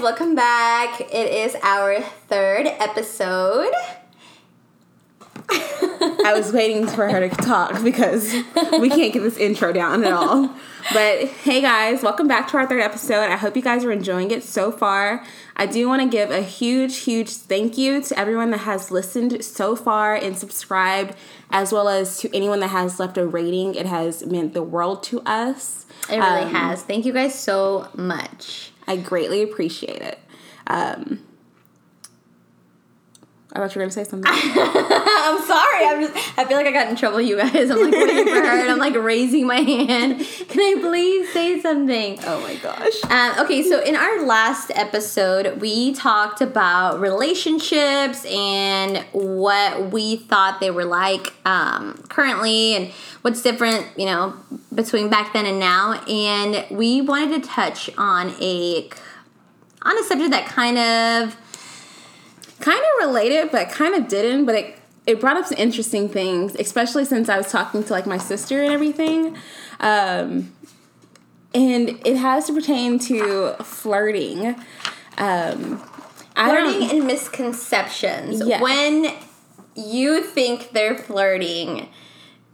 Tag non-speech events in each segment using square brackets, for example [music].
welcome back. It is our third episode. I was waiting for her to talk because we can't get this intro down at all. But hey guys, welcome back to our third episode. I hope you guys are enjoying it so far. I do want to give a huge, huge thank you to everyone that has listened so far and subscribed, as well as to anyone that has left a rating. It has meant the world to us. It really um, has. Thank you guys so much. I greatly appreciate it. Um, I thought you were gonna say something. [laughs] I'm sorry. I'm just. I feel like I got in trouble, you guys. I'm like waiting for her, and I'm like raising my hand. Can I please say something? Oh my gosh. Um, okay, so in our last episode, we talked about relationships and what we thought they were like um, currently, and what's different, you know, between back then and now. And we wanted to touch on a on a subject that kind of kind of related, but kind of didn't. But it it brought up some interesting things, especially since I was talking to like my sister and everything. Um, and it has to pertain to flirting. Um, flirting and misconceptions. Yeah. When you think they're flirting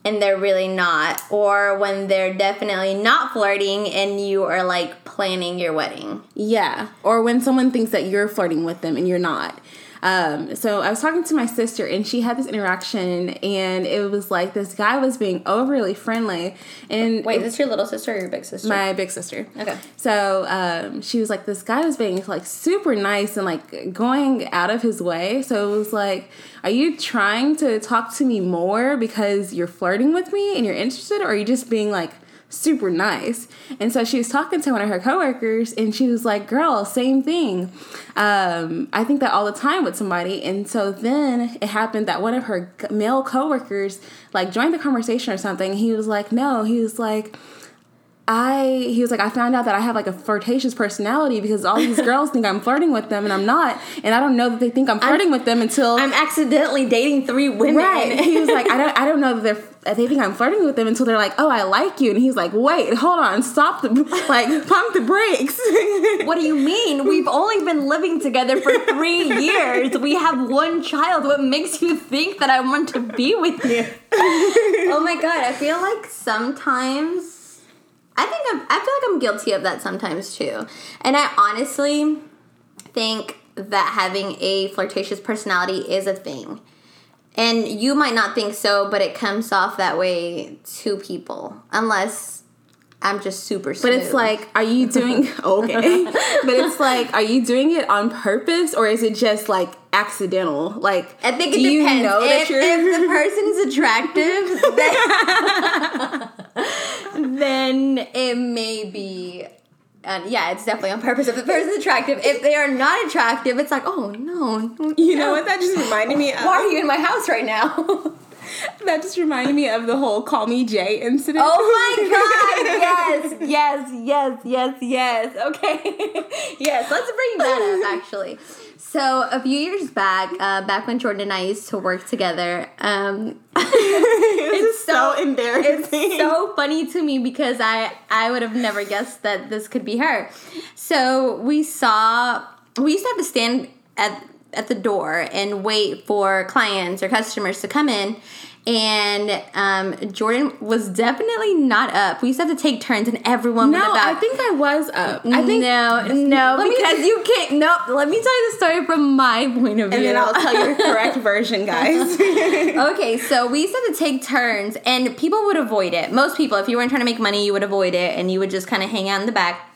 and they're really not, or when they're definitely not flirting and you are like planning your wedding. Yeah. Or when someone thinks that you're flirting with them and you're not. Um, so I was talking to my sister, and she had this interaction, and it was like this guy was being overly friendly. And wait, is this your little sister or your big sister? My big sister. Okay. So um, she was like, this guy was being like super nice and like going out of his way. So it was like, are you trying to talk to me more because you're flirting with me and you're interested, or are you just being like super nice. And so she was talking to one of her coworkers and she was like, Girl, same thing. Um, I think that all the time with somebody. And so then it happened that one of her male coworkers like joined the conversation or something. He was like, No, he was like, I he was like I found out that I have like a flirtatious personality because all these [laughs] girls think I'm flirting with them and I'm not and I don't know that they think I'm flirting I'm, with them until I'm accidentally dating three women. Right. He was like I don't I don't know that they're they think I'm flirting with them until they're like oh I like you and he's like wait hold on stop the [laughs] like pump the brakes. [laughs] what do you mean? We've only been living together for three years. We have one child. What makes you think that I want to be with you? oh my god! I feel like sometimes I think I'm, I feel like I'm guilty of that sometimes too. And I honestly think that having a flirtatious personality is a thing. And you might not think so, but it comes off that way to people. Unless I'm just super smooth. But it's like, are you doing [laughs] [laughs] okay? but it's like, are you doing it on purpose or is it just like accidental? Like, I think it do depends. You know if, if the person's attractive, [laughs] then, it may be and yeah, it's definitely on purpose. If the person's attractive, if they are not attractive, it's like, oh no. You know what? That just reminded me of. Why are you in my house right now? [laughs] that just reminded me of the whole "Call Me Jay" incident. Oh my [laughs] god! yes, yes, yes, yes, yes. Okay, [laughs] yes. Let's bring that up. Actually, so a few years back, uh, back when Jordan and I used to work together, um, [laughs] it's so, so embarrassing. It's so funny to me because I I would have never guessed that this could be her. So we saw we used to have to stand at at the door and wait for clients or customers to come in and um, Jordan was definitely not up. We used to have to take turns, and everyone. No, I think I was up. I think no, no, let because you can't. Nope. Let me tell you the story from my point of view, and then I'll tell you the [laughs] correct version, guys. [laughs] [laughs] okay, so we used to have to take turns, and people would avoid it. Most people, if you weren't trying to make money, you would avoid it, and you would just kind of hang out in the back.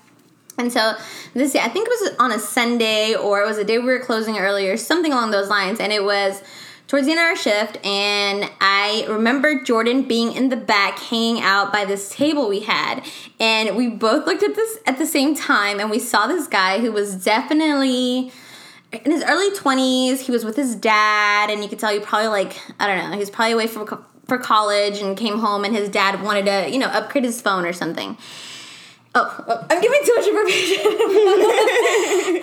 And so this, I think it was on a Sunday, or it was a day we were closing earlier, something along those lines, and it was towards the end of our shift, and I remember Jordan being in the back hanging out by this table we had, and we both looked at this at the same time, and we saw this guy who was definitely in his early 20s. He was with his dad, and you could tell he probably like I don't know, he was probably away from for college and came home, and his dad wanted to you know upgrade his phone or something. Oh, oh, I'm giving too much information.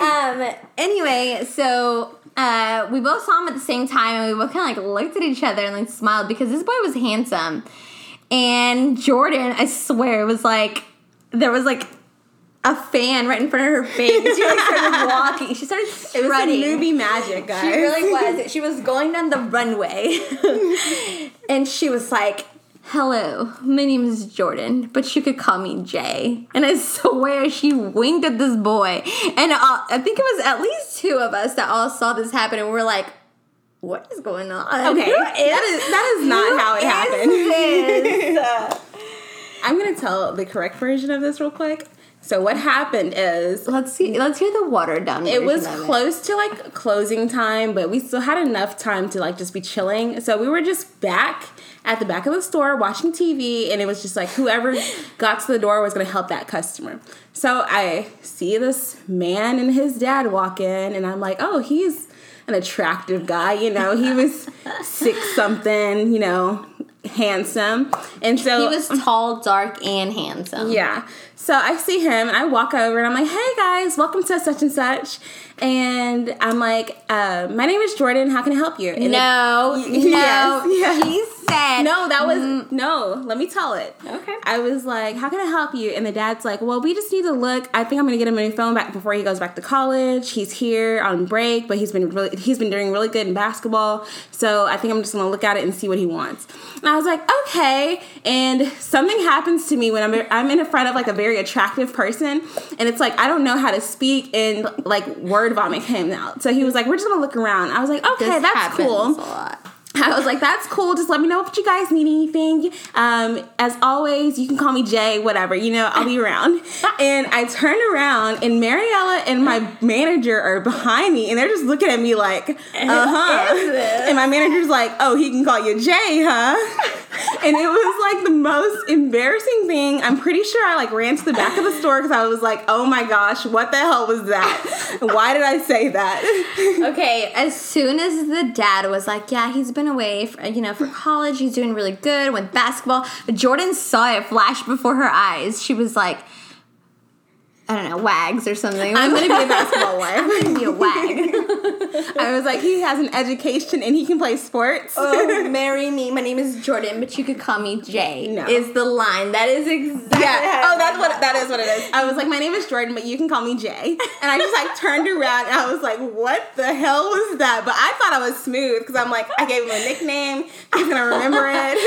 [laughs] um, anyway, so uh, we both saw him at the same time, and we both kind of like looked at each other and like smiled because this boy was handsome. And Jordan, I swear, was like there was like a fan right in front of her face. She like started [laughs] walking. She started It was some magic, guys. She really was. She was going down the runway, [laughs] and she was like, "Hello, my name is Jordan, but you could call me Jay." And I [laughs] swear she winked at this boy, and uh, I think it was at least two of us that all saw this happen, and we are like. What is going on? Okay, Who that is that is not how it happened. [laughs] I'm gonna tell the correct version of this real quick. So what happened is let's see. Let's hear the watered down. it was close to like closing time, but we still had enough time to like just be chilling. So we were just back at the back of the store watching TV, and it was just like whoever [laughs] got to the door was gonna help that customer. So I see this man and his dad walk in, and I'm like, oh, he's an attractive guy, you know. He was [laughs] six something, you know, handsome, and so He was tall, dark, and handsome. yeah. So I see him and I walk over and I'm like, hey guys, welcome to such and such. And I'm like, uh, my name is Jordan. How can I help you? And it- No, [laughs] no. Yes, yes. He said no, that was no. Let me tell it. Okay. I was like, "How can I help you?" And the dad's like, "Well, we just need to look. I think I'm gonna get him a new phone back before he goes back to college. He's here on break, but he's been really he's been doing really good in basketball. So I think I'm just gonna look at it and see what he wants." And I was like, "Okay." And something happens to me when I'm I'm in front of like a very attractive person, and it's like I don't know how to speak and like word vomit came out. So he was like, "We're just gonna look around." I was like, "Okay, This that's cool." [laughs] I was like, that's cool. Just let me know if you guys need anything. Um, as always, you can call me Jay, whatever, you know, I'll be around. [laughs] and I turn around and Mariella and my manager are behind me and they're just looking at me like, uh huh. And my manager's like, oh, he can call you Jay, huh? [laughs] and it was like the most embarrassing thing. I'm pretty sure I like ran to the back of the store because I was like, oh my gosh, what the hell was that? Why did I say that? Okay, as soon as the dad was like, "Yeah, he's been away, for, uh, you know, for college. He's doing really good with basketball." But Jordan saw it flash before her eyes. She was like, "I don't know, wags or something." I'm gonna be a basketball [laughs] wife. I'm gonna be a. I was like, he has an education and he can play sports. oh, [laughs] marry me. My name is Jordan, but you could call me Jay. No. Is the line that is exactly? yeah. Oh, that's what that is what it is. I was like, my name is Jordan, but you can call me Jay. And I just like turned around and I was like, what the hell was that? But I thought I was smooth because I'm like, I gave him a nickname. He's gonna remember it.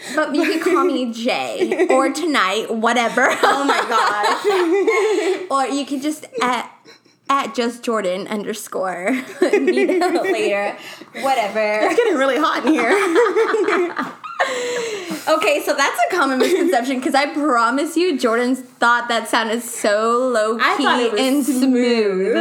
[laughs] But you could call me Jay or tonight, whatever. oh my gosh. [laughs] or you could just at at just Jordan underscore [laughs] meet later, whatever. It's getting really hot in here. [laughs] Okay, so that's a common misconception because I promise you, Jordan thought that sounded so low key thought it was and smooth. smooth.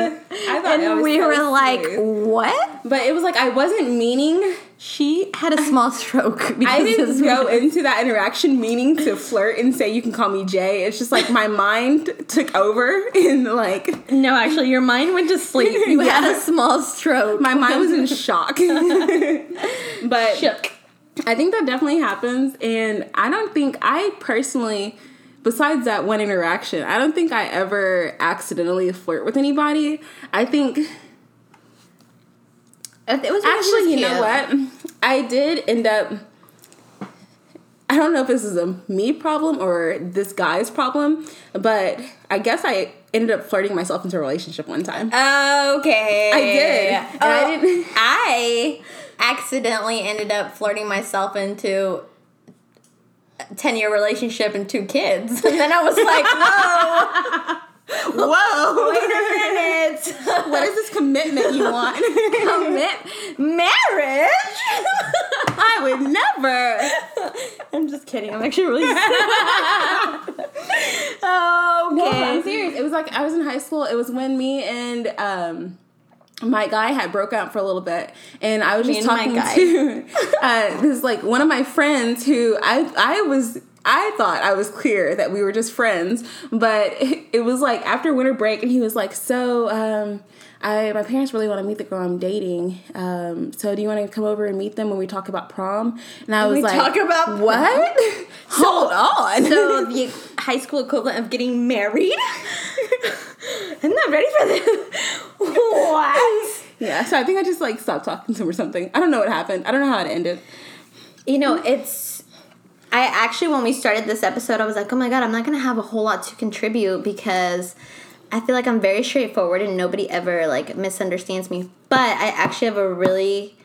I thought and it was we were like, smooth. "What?" But it was like I wasn't meaning She had a small stroke. [laughs] Because I didn't go into that interaction meaning to flirt and say you can call me Jay. It's just like my mind took over and like No, actually, your mind went to sleep. [laughs] You had a small stroke. my mind was in shock. [laughs] but shook. I think that definitely happens and I don't think I personally besides that one interaction, I don't think I ever accidentally flirt with anybody. I think It was Actually, you know what? I did end up. I don't know if this is a me problem or this guy's problem, but I guess I ended up flirting myself into a relationship one time. Okay. I did. And I Oh, didn't- I accidentally ended up flirting myself into a 10 year relationship and two kids. [laughs] And then I was like, whoa, [laughs] Whoa! wait a minute. [laughs] what is this commitment you want? Commit marriage? I would never. I'm just kidding. I'm actually really okay. No, I'm serious. It was like I was in high school. It was when me and um my guy had broke up for a little bit, and I was Me just talking guy. to [laughs] uh, this like one of my friends who I I was. I thought I was clear that we were just friends, but it, [laughs] it was like after winter break, and he was like, "So, um, I my parents really want to meet the girl I'm dating. Um, so do you want to come over and meet them when we talk about prom?" And I was we like, talk about what? [laughs] Hold on. So the high school equivalent of getting married? I'm not ready for this. What? [laughs] Yeah, so I think I just like stopped talking to him or something. I don't know what happened. I don't know how it ended. You know, it's. I actually, when we started this episode, I was like, oh my god, I'm not gonna have a whole lot to contribute because I feel like I'm very straightforward and nobody ever like misunderstands me. But I actually have a really,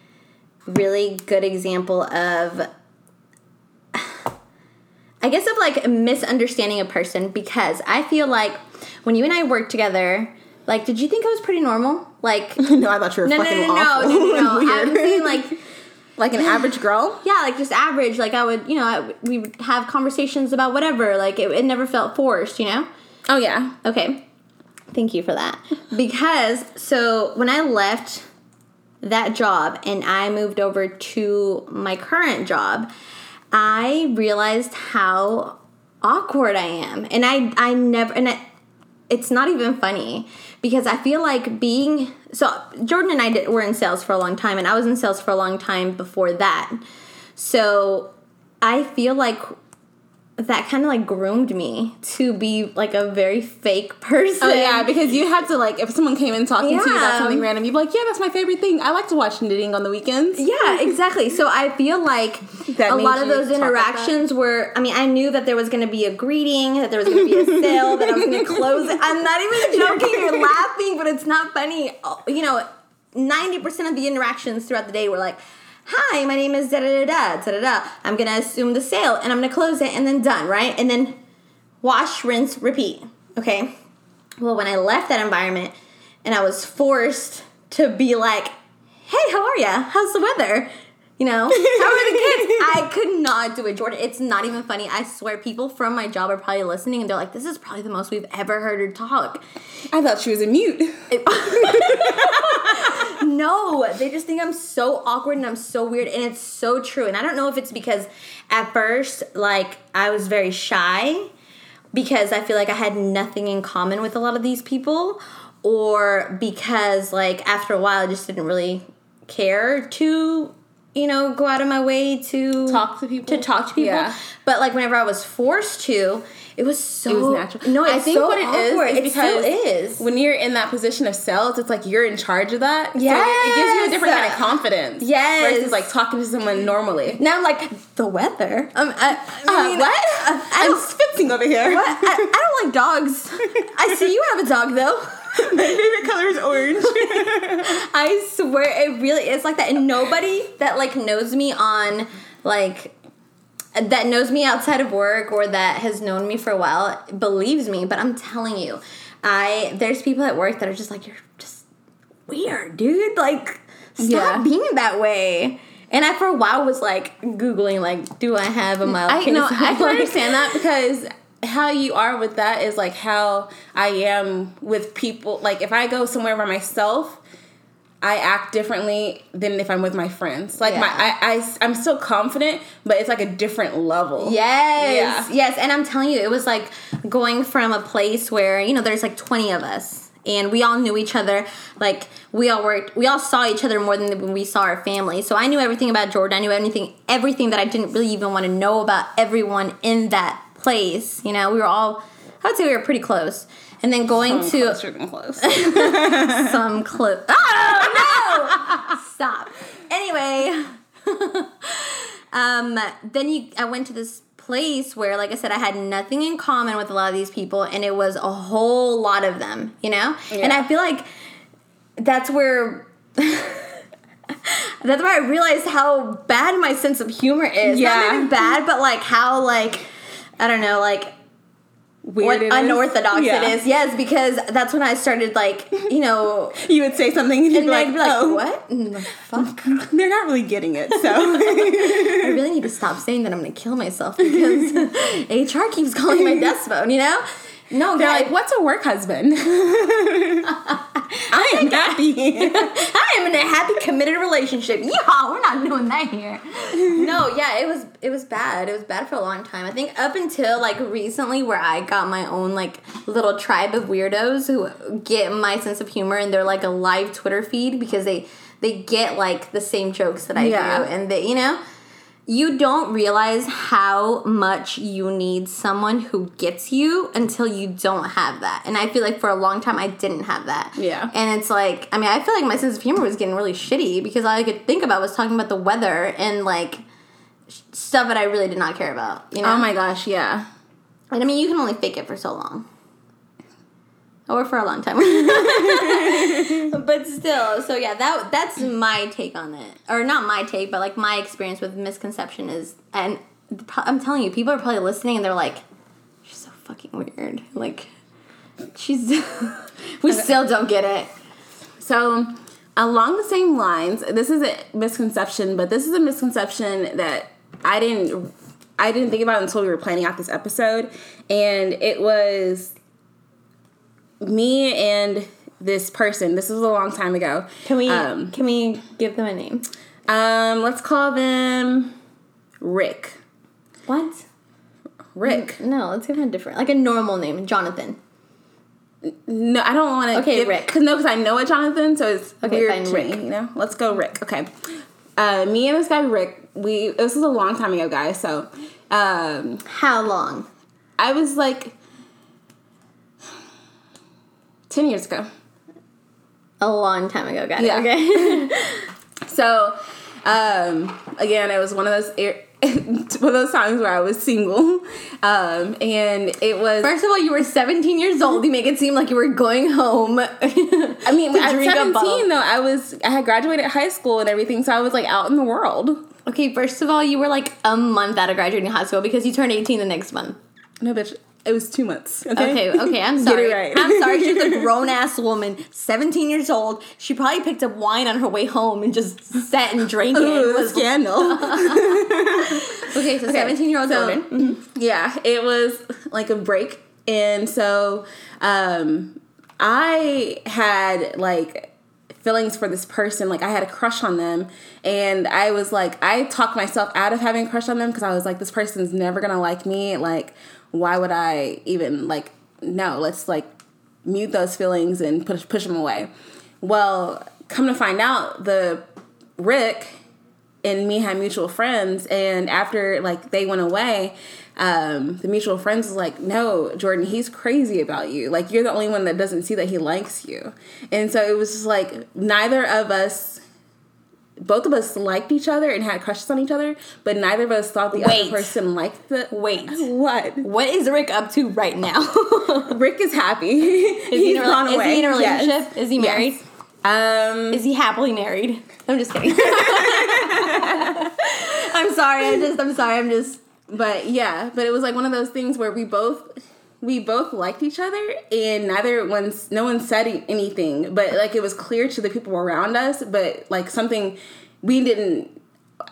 really good example of, [sighs] I guess, of like misunderstanding a person because I feel like when you and I worked together, like, did you think I was pretty normal? Like, [laughs] no, I thought you were no, no, fucking no, no, awful. no, no, no. [laughs] Weird. I'm saying like. [laughs] like an average girl. Yeah, like just average. Like I would, you know, I, we would have conversations about whatever. Like it, it never felt forced, you know. Oh yeah. Okay, thank you for that. Because so when I left that job and I moved over to my current job, I realized how awkward I am, and I I never and I, it's not even funny because I feel like being so Jordan and I did, were in sales for a long time, and I was in sales for a long time before that. So I feel like that kind of like groomed me to be like a very fake person. Oh yeah, because you had to like if someone came in talking to you about something random, you'd be like, "Yeah, that's my favorite thing. I like to watch knitting on the weekends." Yeah, exactly. So I feel like [laughs] That a lot of those interactions were. I mean, I knew that there was going to be a greeting, that there was going to be a sale, that I was going to close it. I'm not even [laughs] joking. You're laughing, but it's not funny. Oh, You know, ninety percent of the interactions throughout the day were like. Hi, my name is da da da da da da. I'm gonna assume the sale and I'm gonna close it and then done, right? And then wash, rinse, repeat. Okay. Well, when I left that environment and I was forced to be like, hey, how are ya? How's the weather? You know, [laughs] how are the kids? I could not do it, Jordan. It's not even funny. I swear, people from my job are probably listening and they're like, this is probably the most we've ever heard her talk. I thought she was a mute. [laughs] No, they just think I'm so awkward and I'm so weird, and it's so true. And I don't know if it's because at first, like, I was very shy because I feel like I had nothing in common with a lot of these people, or because, like, after a while, I just didn't really care to, you know, go out of my way to Talk to people? To talk to people. Yeah. But, like, whenever I was forced to, it was so It was natural. No, it's I think so what it is awkward. is it because still is. when you're in that position of sales, it's like you're in charge of that. So it- it gives you a different kind of confidence. Yes. Versus like talking to someone normally. Now like the weather. Um, I, I Uh, what? I, I I'm don't. spitzing over here. What? I, I don't like dogs. [laughs] I see you have a dog though. [laughs] My favorite color is orange. [laughs] I swear it really is like that, and nobody that like knows me on like that knows me outside of work or that has known me for a while believes me. But I'm telling you, I there's people at work that are just like you're just weird, dude. Like stop Yeah. being that way. And I for a while was like googling like, do I have a mild I case know I can [laughs] understand that because how you are with that is like how I am with people. Like if I go somewhere by myself, I act differently than if I'm with my friends. Like my Yeah. I, I I'm still confident, but it's like a different level. Yes, Yeah. yes, and I'm telling you, it was like going from a place where you know there's like 20 of us, and we all knew each other. Like we all worked, we all saw each other more than when we saw our family. So I knew everything about Jordan. I knew anything, everything that I didn't really even want to know about everyone in that place. You know, we were all, I would say we were pretty close. And then going Some to closer than close. [laughs] some clip. Oh no! [laughs] Stop. Anyway, [laughs] um, then you, I went to this place where, like I said, I had nothing in common with a lot of these people, and it was a whole lot of them. You know, and I feel like that's where. That's where I realized how bad my sense of humor is. Yeah. Not even bad, but like how like I don't know, like Weird what unorthodox Yeah. it is. Yes, because that's when I started like, you know, [laughs] You would say something and you'd and be I'd like, be like, oh, what? The fuck? [laughs] They're not really getting it, so [laughs] I really need to stop saying that I'm gonna kill myself because HR keeps calling my desk phone, you know? No, they're like, "What's a work husband?" [laughs] I am [laughs] happy. [laughs] I am in a happy committed relationship. Yeah, we're not doing that here. No, yeah, it was it was bad. It was bad for a long time. I think up until like recently where I got my own like little tribe of weirdos who get my sense of humor and they're like a live Twitter feed because they they get like the same jokes that I Yeah. do and they you know you don't realize how much you need someone who gets you until you don't have that. And I feel like for a long time I didn't have that. Yeah. And it's like, I mean, I feel like my sense of humor was getting really shitty because all I could think about was talking about the weather and like stuff that I really did not care about. You know? Oh my gosh, yeah. And I mean, you can only fake it for so long. Or for a long time. [laughs] but still, so yeah, that that's my take on it. Or not my take, but like my experience with misconception is and I'm telling you, people are probably listening and they're like, She's so fucking weird. Like she's [laughs] we still don't get it. So, along the same lines, this is a misconception, but this is a misconception that I didn't I didn't think about until we were planning out this episode, and it was me and this person. This was a long time ago. Can we Um, can we give them a name? um, let's call them Rick. What? Rick. No, let's give him a different like a normal name. Jonathan. No, I don't want to. Okay, give, Rick. Cause no, because I know a Jonathan, so it's Okay, weird fine, to Rick. me. You know, let's go Rick. Okay, uh, me and this guy Rick. We this was a long time ago, guys. So, um, How long? I was like ten years ago. A long time ago, guys. Yeah. Okay. [laughs] So, um, again, it was one of those air- [laughs] one of those times where I was single, um, and it was. First of all, you were 17 years old. You make it seem like you were going home. [laughs] I mean, at drink a bottle. seventeen though, I was I had graduated high school and everything, so I was like out in the world. Okay, first of all, you were like a month out of graduating high school because you turned 18 the next month. No, bitch, it was two months. Okay, okay, I'm [laughs] Get it sorry. right. I'm sorry. She's a [laughs] grown ass woman, 17 years old. She probably picked up wine on her way home and just sat and drank it. [laughs] Ooh, Was- scandal. okay, so 17 year old So, Jordan. yeah, it was like a break, and so um, I had like feelings for this person. Like I had a crush on them, and I was like, I talked myself out of having a crush on them because I was like, this person's never gonna like me. Like, why would I even like? No, let's like mute those feelings and push push them away. Well, come to find out, the Rick and me had mutual friends and after like they went away um the mutual friends was like no jordan he's crazy about you like you're the only one that doesn't see that he likes you and so it was just like neither of us both of us liked each other and had crushes on each other but neither of us thought the Wait. other person liked the Wait. [laughs] what What is Rick up to right now? [laughs] rick is happy Is he, [laughs] he's in a, gone is away he in a Yes. relationship? Is he Yes. married? um Is he happily married? I'm just kidding. I'm sorry. I'm just. I'm sorry. I'm just. but yeah but it was like one of those things where we both we both liked each other and neither one's no one said anything but like it was clear to the people around us but like something we didn't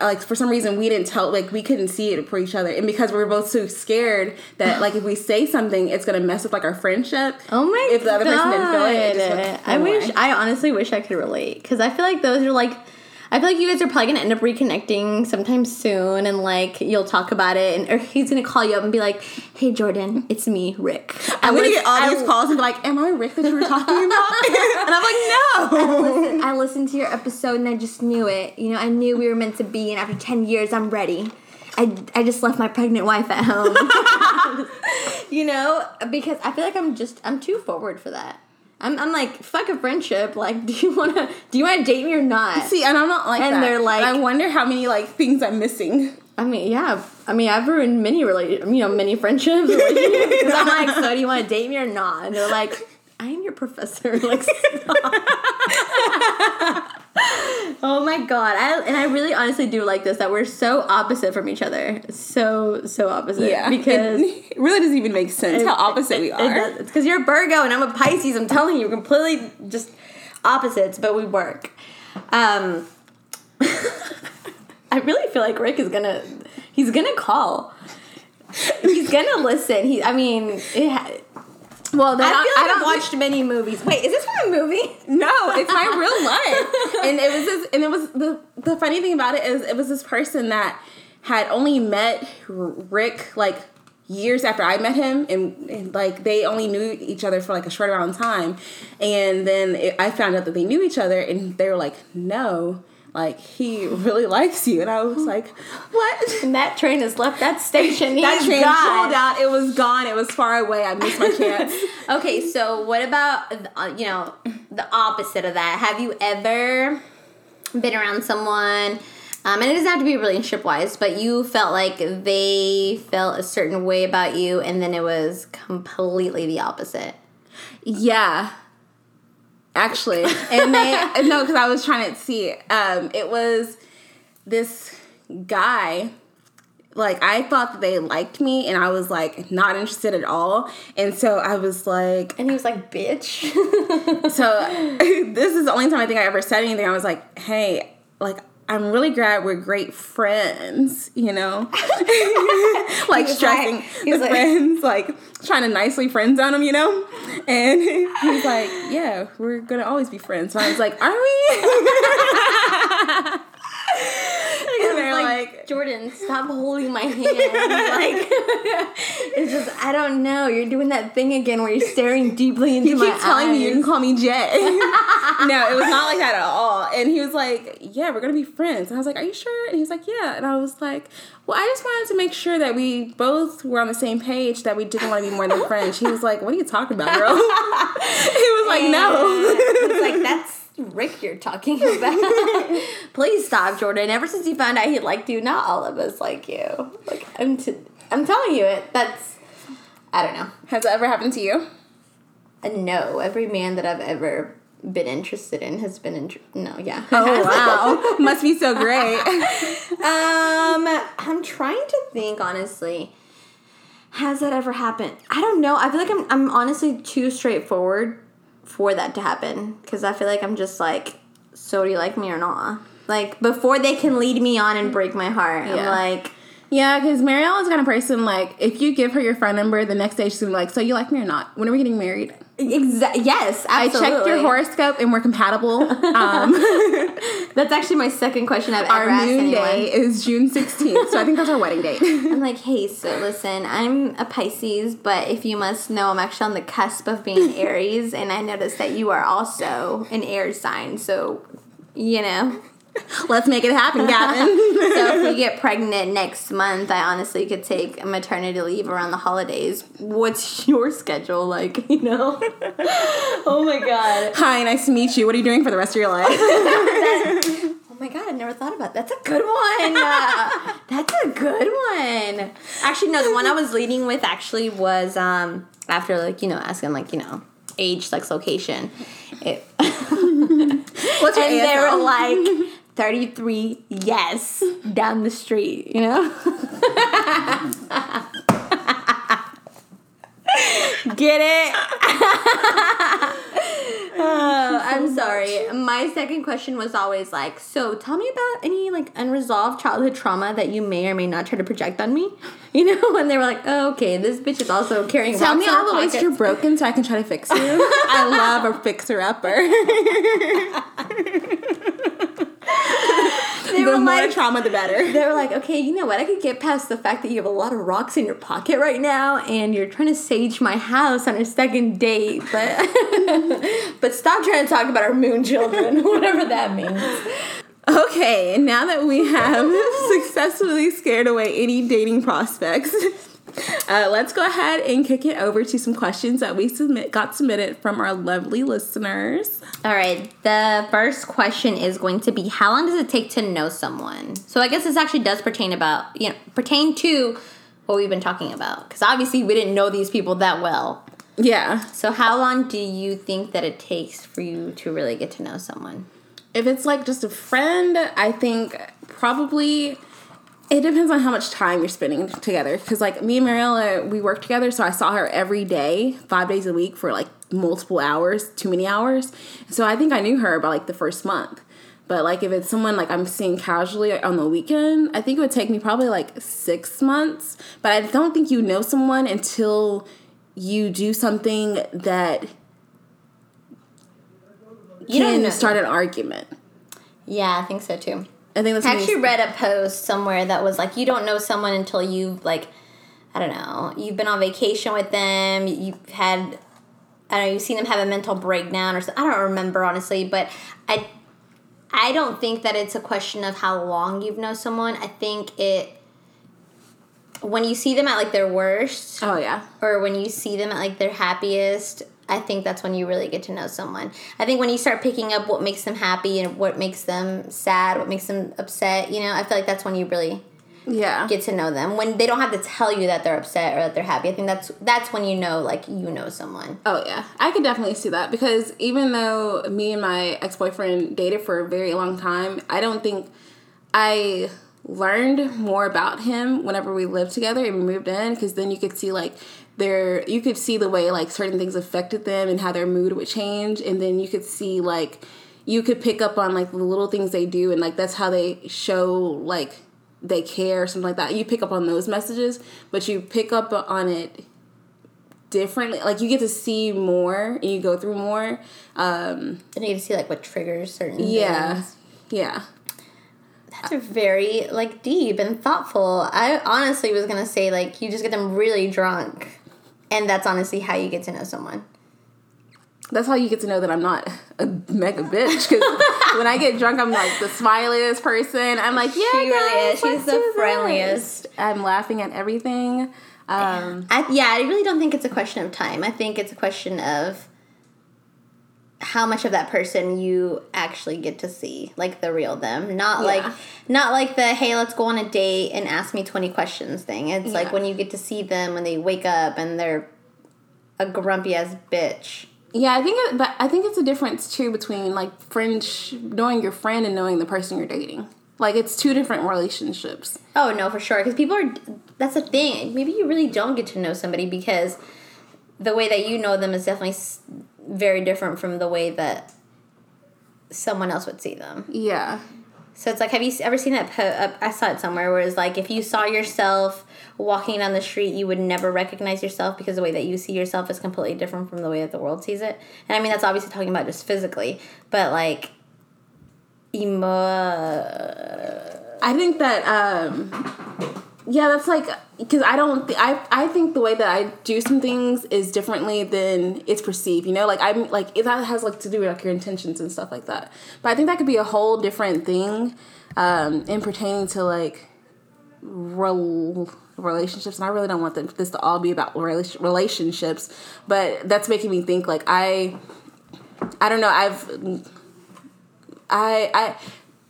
like for some reason we didn't tell like we couldn't see it for each other and because we were both so scared that like if we say something it's gonna mess up like our friendship Oh my god. if the other person didn't feel it, it God. I oh wish. away. I honestly wish I could relate because I feel like those are like. I feel like you guys are probably gonna end up reconnecting sometime soon, and like you'll talk about it, and or he's gonna call you up and be like, "Hey, Jordan, it's me, Rick." I'm gonna get all I- these calls and be like, "Am I Rick that you were talking about?" [laughs] and I'm like, "No." listen, I listened [laughs] to your episode and I just knew it. You know, I knew we were meant to be, and after 10 years, I'm ready. I, I just left my pregnant wife at home. [laughs] you know, because I feel like I'm just, I'm too forward for that. I'm, I'm like, fuck a friendship. Like, [laughs] do you want to, do you want to date me or not? See, and I'm not like And that. they're like- I wonder how many like things I'm missing. I mean, yeah. I mean, I've ruined many relate, you know, many friendships. [laughs] Because I'm like, so do you want to date me or not? And they're like, I am your professor. [laughs] Like, stop. [laughs] oh my god! I and I really honestly do like this that we're so opposite from each other. So so opposite. Yeah, because. it, [laughs] it really doesn't even make sense how opposite we it- it are. does. It's because you're a Virgo and I'm a Pisces. I'm telling you, we're completely just opposites, but we work. Um, [laughs] I really feel like Rick is gonna. He's gonna call. He's gonna listen. He. I mean, it. Well, I feel like I I've watched many movies. Wait, is this from a movie? [laughs] No, it's my real life, [laughs] and it was this, and it was the the funny thing about it is it was this person that had only met Rick like years after I met him, and, and, like they only knew each other for like a short amount of time, and then it, I found out that they knew each other, and they were like, no. Like he really likes you, and I was like, "What?" And that train has left that station. [laughs] That train gone. pulled out. It was gone. It was far away. I missed my chance. [laughs] Okay, so what about uh, you know the opposite of that? Have you ever been around someone Um, and it doesn't have to be relationship wise, but you felt like they felt a certain way about you, and then it was completely the opposite. Yeah. Actually, and they [laughs] no, because I was trying to see. Um, it was this guy. Like I thought that they liked me, and I was like not interested at all. And so I was like, And he was like, "Bitch." so [laughs] [laughs] this is the only time I think I ever said anything. I was like, hey, like I'm really glad we're great friends, you know? [laughs] [laughs] like stressing like- the like- friends, like trying to nicely friend zone him, you know? And [laughs] he's like, Yeah, we're gonna always be friends. So I was like, Are we? [laughs] and they're like, like, Jordan, stop holding my hand. like, [laughs] it's just, I don't know. You're doing that thing again where you're staring deeply into you my eyes. You keep telling me you can call me Jay. [laughs] no, it was not like that at all. And he was like, Yeah, we're gonna be friends. And I was like, Are you sure? And he was like, Yeah. And I was like, Well, I just wanted to make sure that we both were on the same page that we didn't want to be more than friends. He was like, What are you talking about, girl? he was like, No. it's like that's Rick you're talking [laughs] about. [laughs] Please stop, Jordan. Ever since you found out he liked you, not all of us like you. Like I'm, t- I'm telling you it. That's, I don't know. Has that ever happened to you? Uh, no, every man that I've ever been interested in has been in. No, yeah. Oh [laughs] wow. Must be so great. Um, I'm trying to think honestly. Has that ever happened? I don't know. I feel like I'm I'm honestly too straightforward for that to happen because I feel like I'm just like, so do you like me or not? Like before they can lead me on and break my heart, I'm Yeah. like, Yeah, because Mariella is the kind of person like if you give her your phone number, the next day she's gonna be like, "So you like me or not? When are we getting married?" Exa- yes, absolutely. I checked your horoscope and we're compatible. [laughs] Um, [laughs] That's actually my second question I've our ever asked moon day is June sixteenth, so I think that's our wedding date. [laughs] I'm like, hey, so listen, I'm a Pisces, but if you must know, I'm actually on the cusp of being Aries, and I noticed that you are also an air sign, so you know. [laughs] Let's make it happen, Gavin. [laughs] So if we get pregnant next month, I honestly could take maternity leave around the holidays. What's your schedule like? [laughs] You know? oh my god. Hi, nice to meet you. What are you doing for the rest of your life? Oh my god, I never thought about that. That's a good one. Uh, that's a good one. Actually, no, the one I was leading with actually was um after like, you know, asking like, you know, age, sex, location. It, What's your and they were like 33 yes down the street, you know? [laughs] Get it? Uh, [laughs] I'm sorry. My second question was always like, so tell me about any like unresolved childhood trauma that you may or may not try to project on me. [laughs] You know, and they were like, oh, okay, this bitch is also carrying. Tell me all the ways you're broken so I can try to fix you. I love a fixer upper. They [laughs] the were more like, trauma, the better. they were like, okay, you know what? I could get past the fact that you have a lot of rocks in your pocket right now, and you're trying to sage my house on a second date, but [laughs] but stop trying to talk about our moon children, [laughs] whatever that means. Okay, now that we have successfully scared away any dating prospects, uh, let's go ahead and kick it over to some questions that we submit got submitted from our lovely listeners. All right, the first question is going to be how long does it take to know someone? So I guess this actually does pertain about, you know, pertain to what we've been talking about because obviously we didn't know these people that well. Yeah, So how long do you think that it takes for you to really get to know someone? if it's like just a friend, I think probably it depends on how much time you're spending together. Because like me and Mariella, we work together, so I saw her every day, five days a week for like multiple hours, too many hours. So I think I knew her about like the first month. But like if it's someone like I'm seeing casually on the weekend, I think it would take me probably like six months. But I don't think you know someone until you do something that You don't can start an argument. Yeah, I think so too. I think that's I actually read a post somewhere that was like, you don't know someone until you've like, I don't know, you've been on vacation with them, you've had, I don't know, you've seen them have a mental breakdown or something. I don't remember honestly, but I, I don't think that it's a question of how long you've known someone. I think it, when you see them at like their worst, Oh yeah. or when you see them at like their happiest, I think that's when you really get to know someone. I think when you start picking up what makes them happy and what makes them sad, what makes them upset, you know, I feel like that's when you really Yeah. get to know them. When they don't have to tell you that they're upset or that they're happy. I think that's that's when you know like you know someone. Oh yeah, I could definitely see that because even though me and my ex boyfriend dated for a very long time, I don't think I learned more about him whenever we lived together and we moved in because then you could see like their you could see the way like certain things affected them and how their mood would change. And then you could see like you could pick up on like the little things they do and like that's how they show like they care or something like that. You pick up on those messages but you pick up on it differently. Like you get to see more and you go through more um And you get to see like what triggers certain yeah. Things. yeah. That's very like deep and thoughtful. I honestly was gonna say like you just get them really drunk, and that's honestly how you get to know someone. that's how you get to know that i'm not a mega bitch because [laughs] when i get drunk i'm like the smiliest person i'm like yeah She really is. She's the do this." friendliest. i'm laughing at everything um I, yeah, I really don't think it's a question of time. I think it's a question of how much of that person you actually get to see, like the real them, not like not like the hey, let's go on a date and ask me twenty questions thing. It's like when you get to see them when they wake up and they're a grumpy ass bitch. Yeah, I think, it, but I think it's a difference too between like friends, knowing your friend and knowing the person you're dating. Like it's two different relationships. Oh no, for sure. Because people are. That's the thing. Maybe you really don't get to know somebody because the way that you know them is definitely very different from the way that someone else would see them. Yeah, So it's like, have you ever seen that? Po- uh, I saw it somewhere where it's like, if you saw yourself walking down the street, you would never recognize yourself because the way that you see yourself is completely different from the way that the world sees it. And I mean, that's obviously talking about just physically, but like, emo. I think that. um Yeah, that's like because I don't. Th- I I think the way that I do some things is differently than it's perceived. You know, like I'm like that has like to do with like your intentions and stuff like that. But I think that could be a whole different thing, um, in pertaining to like rel- relationships and i really don't want them, this to all be about rela- relationships but that's making me think like i i don't know i've i i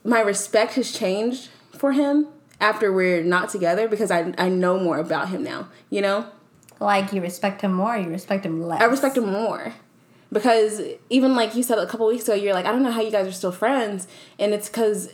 my respect has changed for him after we're not together because i i know more about him now you know Like you respect him more, you respect him less. I respect him more. Because even like you said a couple weeks ago, you're like, I don't know how you guys are still friends. And it's because,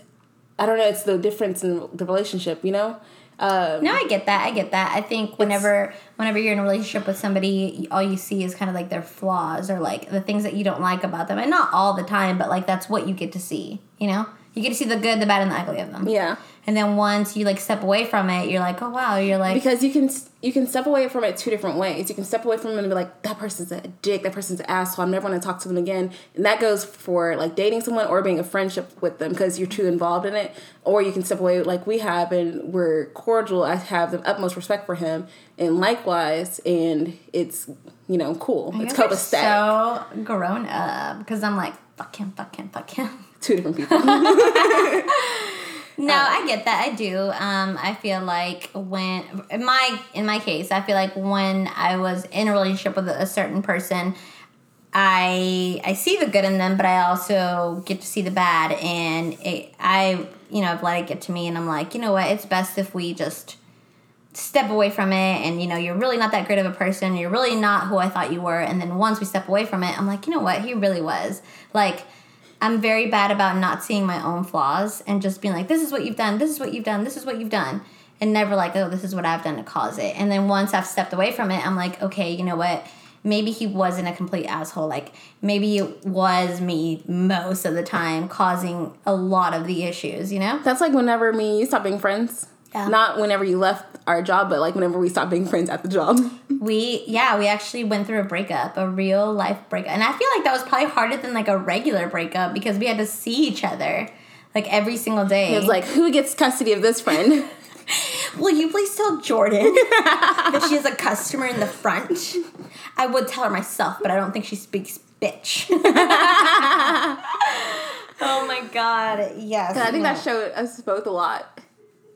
I don't know, it's the difference in the relationship, you know? Um, No, I get that. I get that. I think whenever whenever you're in a relationship with somebody, all you see is kind of like their flaws or like the things that you don't like about them, and not all the time, but like that's what you get to see. You know, you get to see the good, the bad, and the ugly of them. yeah. And then once you like step away from it, you're like, oh wow, you're like, Because you can you can step away from it two different ways. You can step away from it and be like, that person's a dick, that person's an asshole. I'm never going to talk to them again. And that goes for like dating someone or being a friendship with them because you're too involved in it. Or you can step away like we have and we're cordial. I have the utmost respect for him, and likewise, and it's you know cool. it's are copacetic. so grown up because I'm like, fuck him, fuck him, fuck him. Two different people. [laughs] [laughs] No, I get that. I do. Um, I feel like when in my in my case, I feel like when I was in a relationship with a, a certain person, I I see the good in them, but I also get to see the bad, and it, I you know I've let it get to me, and I'm like, you know what? It's best if we just step away from it, and you know you're really not that great of a person. You're really not who I thought you were, and then once we step away from it, I'm like, you know what? He really was like. I'm very bad about not seeing my own flaws and just being like, this is what you've done, this is what you've done, this is what you've done. And never like, oh, this is what I've done to cause it. And then once I've stepped away from it, I'm like, okay, you know what? Maybe he wasn't a complete asshole. Like, maybe it was me most of the time causing a lot of the issues, you know? That's like whenever me and you stopped being friends. Yeah. Not whenever you left our job, but like whenever we stopped being friends at the job. [laughs] We, yeah, we actually went through a breakup, a real life breakup. And I feel like that was probably harder than like a regular breakup because we had to see each other like every single day. It was like, who gets custody of this friend? [laughs] Will you please tell Jordan [laughs] that she has a customer in the front? I would tell her myself, but I don't think she speaks bitch. oh my god, yes. I think that showed us both a lot.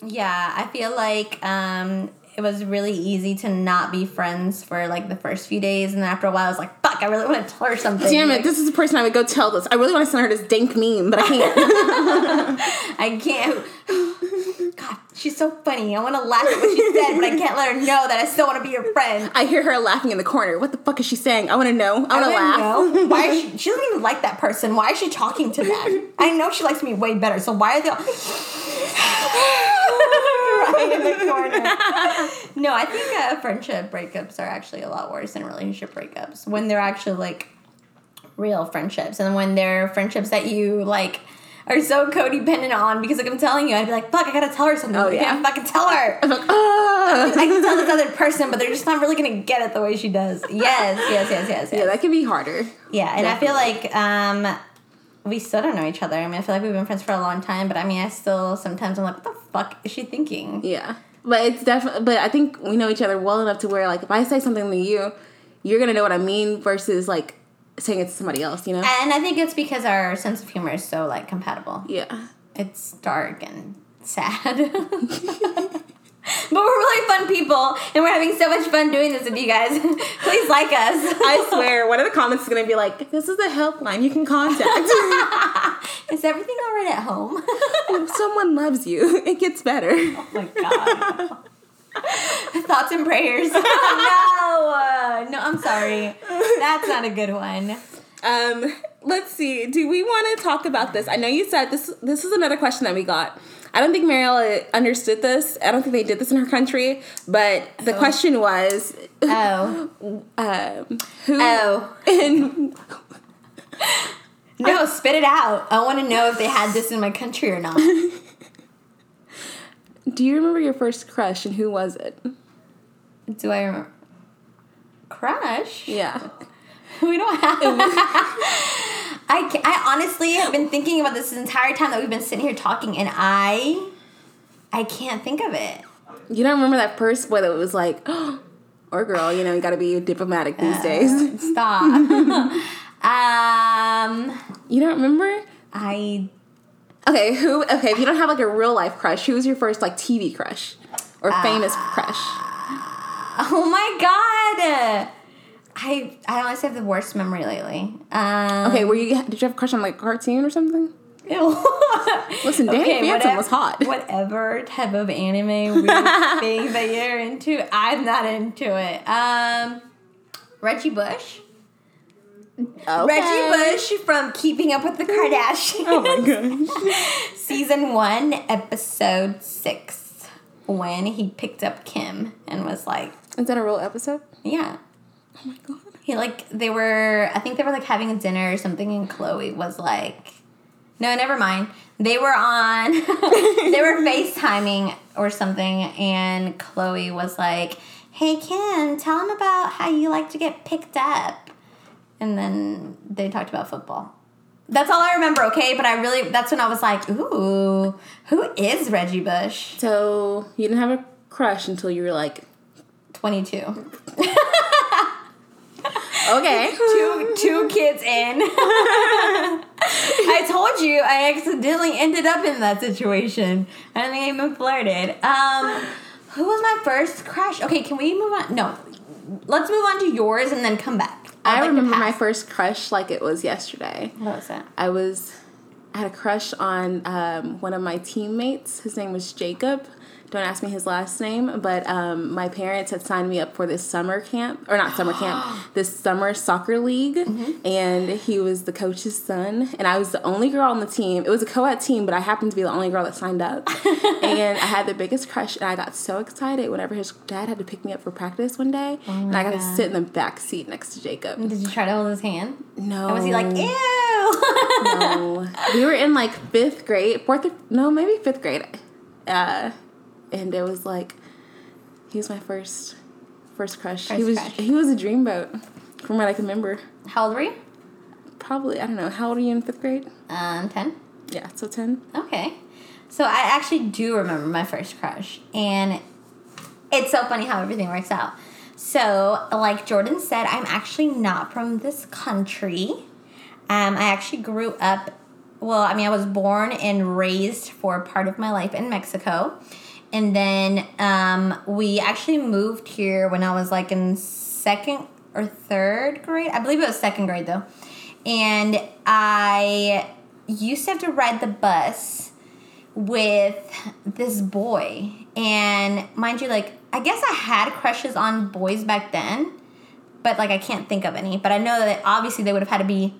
Yeah, I feel like um, it was really easy to not be friends for like the first few days, and then after a while, I was like, "Fuck I really want to tell her something. Damn it, Like, this is the person I would go tell this. I really want to send her this dank meme, but I can't. [laughs] I can't. God, she's so funny. I want to laugh at what she said, but I can't let her know that I still want to be her friend. I hear her laughing in the corner. What the fuck is she saying? I want to know. I want to laugh. know. Why is she? [laughs] She doesn't even like that person. Why is she talking to them? I know she likes me way better. So why are they all in the corner? [laughs] No, I think uh, friendship breakups are actually a lot worse than relationship breakups when they're actually like real friendships, and when they're friendships that you like. Are so codependent on because like I'm telling you, I'd be like, fuck, I gotta tell her something. Oh, but I yeah. can't fucking tell her. I'm like, ah. I can tell this other person, but they're just not really gonna get it the way she does. Yes, yes, yes, yes, yes. Yeah, that can be harder. Yeah, and I feel like um, we still don't know each other. I mean, I feel like we've been friends for a long time, but I mean, I still sometimes I'm like, what the fuck is she thinking? Yeah. But it's definitely, but I think we know each other well enough to where, like, if I say something to you, you're going to know what I mean versus, like, saying it to somebody else, you know? And I think it's because our sense of humor is so like compatible. Yeah. It's dark and sad. [laughs] [laughs] [laughs] But we're really fun people, and we're having so much fun doing this with you guys. [laughs] Please like us. I swear, one of the comments is going to be like, this is a helpline you can contact. [laughs] Is everything all right at home? if someone loves you, it gets better. oh my god. Thoughts and prayers. no, uh, no, I'm sorry. That's not a good one. Um, let's see. Do we want to talk about this? I know you said this. This is another question that we got. I don't think Mariella understood this. I don't think they did this in her country. But the question was, Oh, [laughs] um, who oh. and [laughs] No, spit it out. I want to know if they had this in my country or not. [laughs] do you remember your first crush and who was it? Do I remember? Crush? Yeah. [laughs] We don't have. [laughs] I, I honestly have been thinking about this, entire time that we've been sitting here talking, and I, I can't think of it. You don't remember that first boy that was like, oh, [gasps] or girl, you know, you got to be diplomatic these days. [laughs] Stop. um, You don't remember? I Okay, who? Okay, if you don't have like a real life crush, who was your first like TV crush or famous crush? oh my god. I I honestly have the worst memory lately. Um, Okay, were you? Did you have a crush on like a cartoon or something? Ew. [laughs] Listen, Danny Phantom was hot. Whatever type of anime [laughs] weird thing that you're into, I'm not into it. Um, Reggie Bush. Okay. Reggie Bush from Keeping Up with the Kardashians. Oh my gosh. [laughs] Season one, episode six, when he picked up Kim and was like, Is that a real episode? "Yeah." Oh my god. He like they were. I think they were like having a dinner or something, and Khloé was like, "No, never mind." They were on. [laughs] they were [laughs] FaceTiming or something, and Khloé was like, "Hey Ken, tell him about how you like to get picked up." And then they talked about football. That's all I remember. Okay, but I really that's when I was like, "Ooh, who is Reggie Bush?" So you didn't have a crush until you were like, Twenty two. [laughs] okay. [laughs] two two kids in. [laughs] I told you I accidentally ended up in that situation. I don't think I even flirted. Um, who was my first crush? Okay, can we move on? No, let's move on to yours and then come back. I'd I like remember my first crush like it was yesterday. What was that? I was I had a crush on um, one of my teammates. His name was Jacob. Don't ask me his last name, but um, my parents had signed me up for this summer camp, or not summer camp, [gasps] this summer soccer league, and he was the coach's son, and I was the only girl on the team. It was a co-ed team, but I happened to be the only girl that signed up, [laughs] and I had the biggest crush, and I got so excited whenever his dad had to pick me up for practice one day, and I got to sit in the back seat next to Jacob. Did you try to hold his hand? No, And was he like, ew? no. [laughs] we were in like fifth grade, fourth, no, maybe fifth grade. Uh, and it was like, he was my first, first crush. he was, crush. he was a dreamboat, from what I can remember. How old were you? Probably, I don't know. How old are you in fifth grade? Um, ten. Yeah, so ten. Okay. So I actually do remember my first crush. And it's so funny how everything works out. So, like Jordan said, I'm actually not from this country. Um, I actually grew up, well, I mean, I was born and raised for part of my life in Mexico. And then um, we actually moved here when I was like in second or third grade. I believe it was second grade though. And I used to have to ride the bus with this boy. And mind you, like, I guess I had crushes on boys back then, but like, I can't think of any. But I know that obviously they would have had to be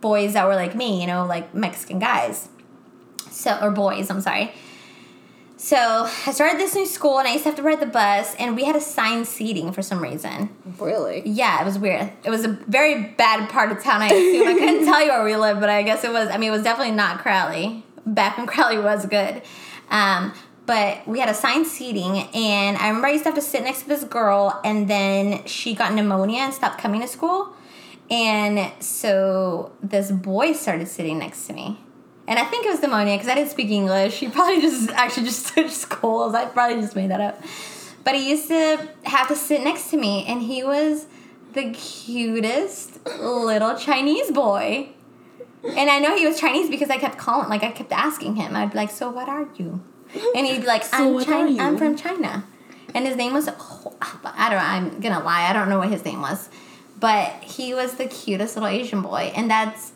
boys that were like me, you know, like Mexican guys. So, or boys, I'm sorry. So I started this new school and I used to have to ride the bus and we had assigned seating for some reason. Really? Yeah, it was weird. It was a very bad part of town, I assume. I couldn't [laughs] tell you where we lived, but I guess it was, I mean, it was definitely not Crowley. Back when Crowley was good. Um, but we had assigned seating and I remember I used to have to sit next to this girl and then she got pneumonia and stopped coming to school. And so this boy started sitting next to me. And I think it was pneumonia because I didn't speak English. He probably just actually just [laughs] switched schools. I probably just made that up. But he used to have to sit next to me, and he was the cutest little Chinese boy. And I know he was Chinese because I kept calling, like I kept asking him. I'd be like, "So what are you?" And he'd be like, "I'm China. I'm from China." And his name was I don't know. I'm gonna lie. I don't know what his name was, but he was the cutest little Asian boy, and that's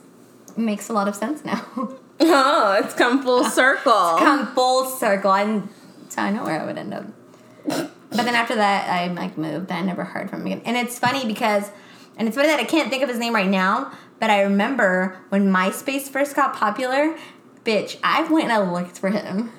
makes a lot of sense now. [laughs] Oh, it's come full circle. It's come full circle. And so I know where I would end up. But then after that, I like moved. And I never heard from him again. And it's funny because, and it's funny that I can't think of his name right now. But I remember when MySpace first got popular. Bitch, I went and I looked for him.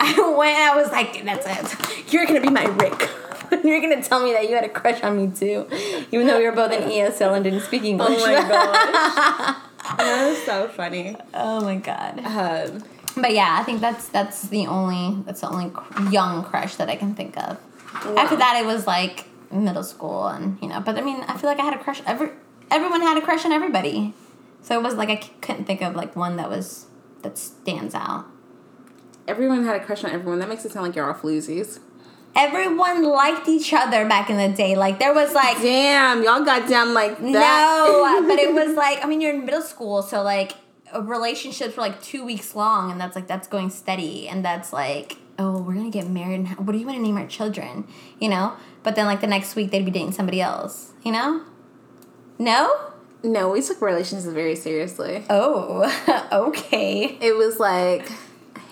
I went and I was like, "That's it. You're gonna be my Rick." [laughs] You're gonna tell me that you had a crush on me too, even though we were both in ESL and didn't speak English. Oh my gosh. [laughs] that was so funny. oh my god. Um, But yeah, I think that's that's the only that's the only cr- young crush that I can think of. After that, it was like middle school, and you know. But I mean, I feel like I had a crush. Every everyone had a crush on everybody, so it was like I c- couldn't think of like one that was that stands out. everyone had a crush on everyone. That makes it sound like you're all floozies. Everyone liked each other back in the day. Like there was like Damn, y'all got down like that. no, it was like I mean you're in middle school, so like relationships were like two weeks long, and that's like that's going steady, and that's like oh we're gonna get married. And what do you want to name our children? You know, but then like the next week they'd be dating somebody else. You know, no. no, we took relationships very seriously. Oh, [laughs] okay. It was like,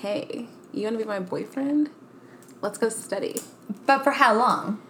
hey, you want to be my boyfriend? Let's go study. But for how long?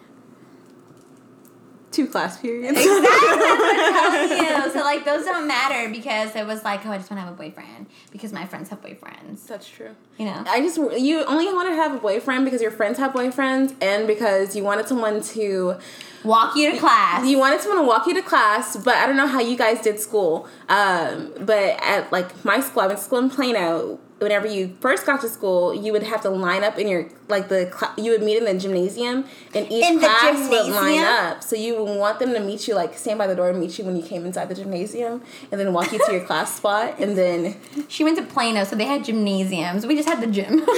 Two class periods. Exactly, that's what I'm telling you. [laughs] So like those don't matter because it was like, oh, I just want to have a boyfriend because my friends have boyfriends. That's true. You know. I just you only wanted to have a boyfriend because your friends have boyfriends and because you wanted someone to Walk you to class. you wanted someone to walk you to class, but I don't know how you guys did school. Um, but at like my school, I went to school in Plano. Whenever you first got to school, you would have to line up in your like the cl- you would meet in the gymnasium, and each In class would line up. So you would want them to meet you like stand by the door and meet you when you came inside the gymnasium, and then walk you to your [laughs] class spot, and then She went to Plano, so they had gymnasiums. We just had the gym. [laughs]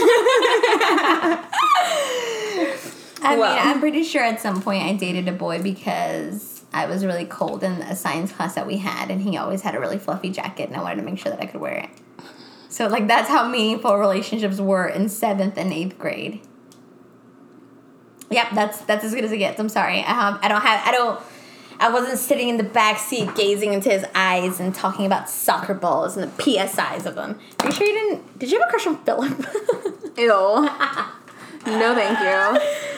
I Well. mean, I'm pretty sure at some point I dated a boy because I was really cold in a science class that we had, and he always had a really fluffy jacket, and I wanted to make sure that I could wear it. So, like, that's how meaningful relationships were in seventh and eighth grade. Yep, that's that's as good as it gets. I'm sorry. I have, I don't have I don't I wasn't sitting in the back seat gazing into his eyes and talking about soccer balls and the PSIs of them. Are you sure you didn't? Did you have a crush on Philip? [laughs] Ew. no, thank you.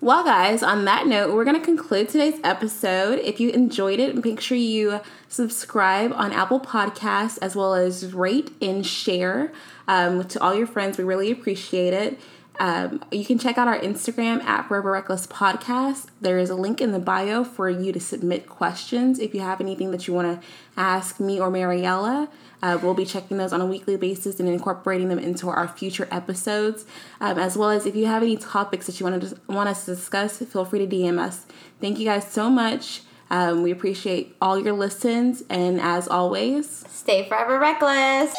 Well, guys, on that note, we're going to conclude today's episode. If you enjoyed it, make sure you subscribe on Apple Podcasts as well as rate and share um, to all your friends. We really appreciate it. Um, you can check out our Instagram at Forever Reckless Podcast. There is a link in the bio for you to submit questions if you have anything that you want to ask me or Mariella. Uh, we'll be checking those on a weekly basis and incorporating them into our future episodes, um, as well as if you have any topics that you want to want us to discuss, feel free to DM us. Thank you guys so much. Um, we appreciate all your listens, and as always, Stay forever reckless.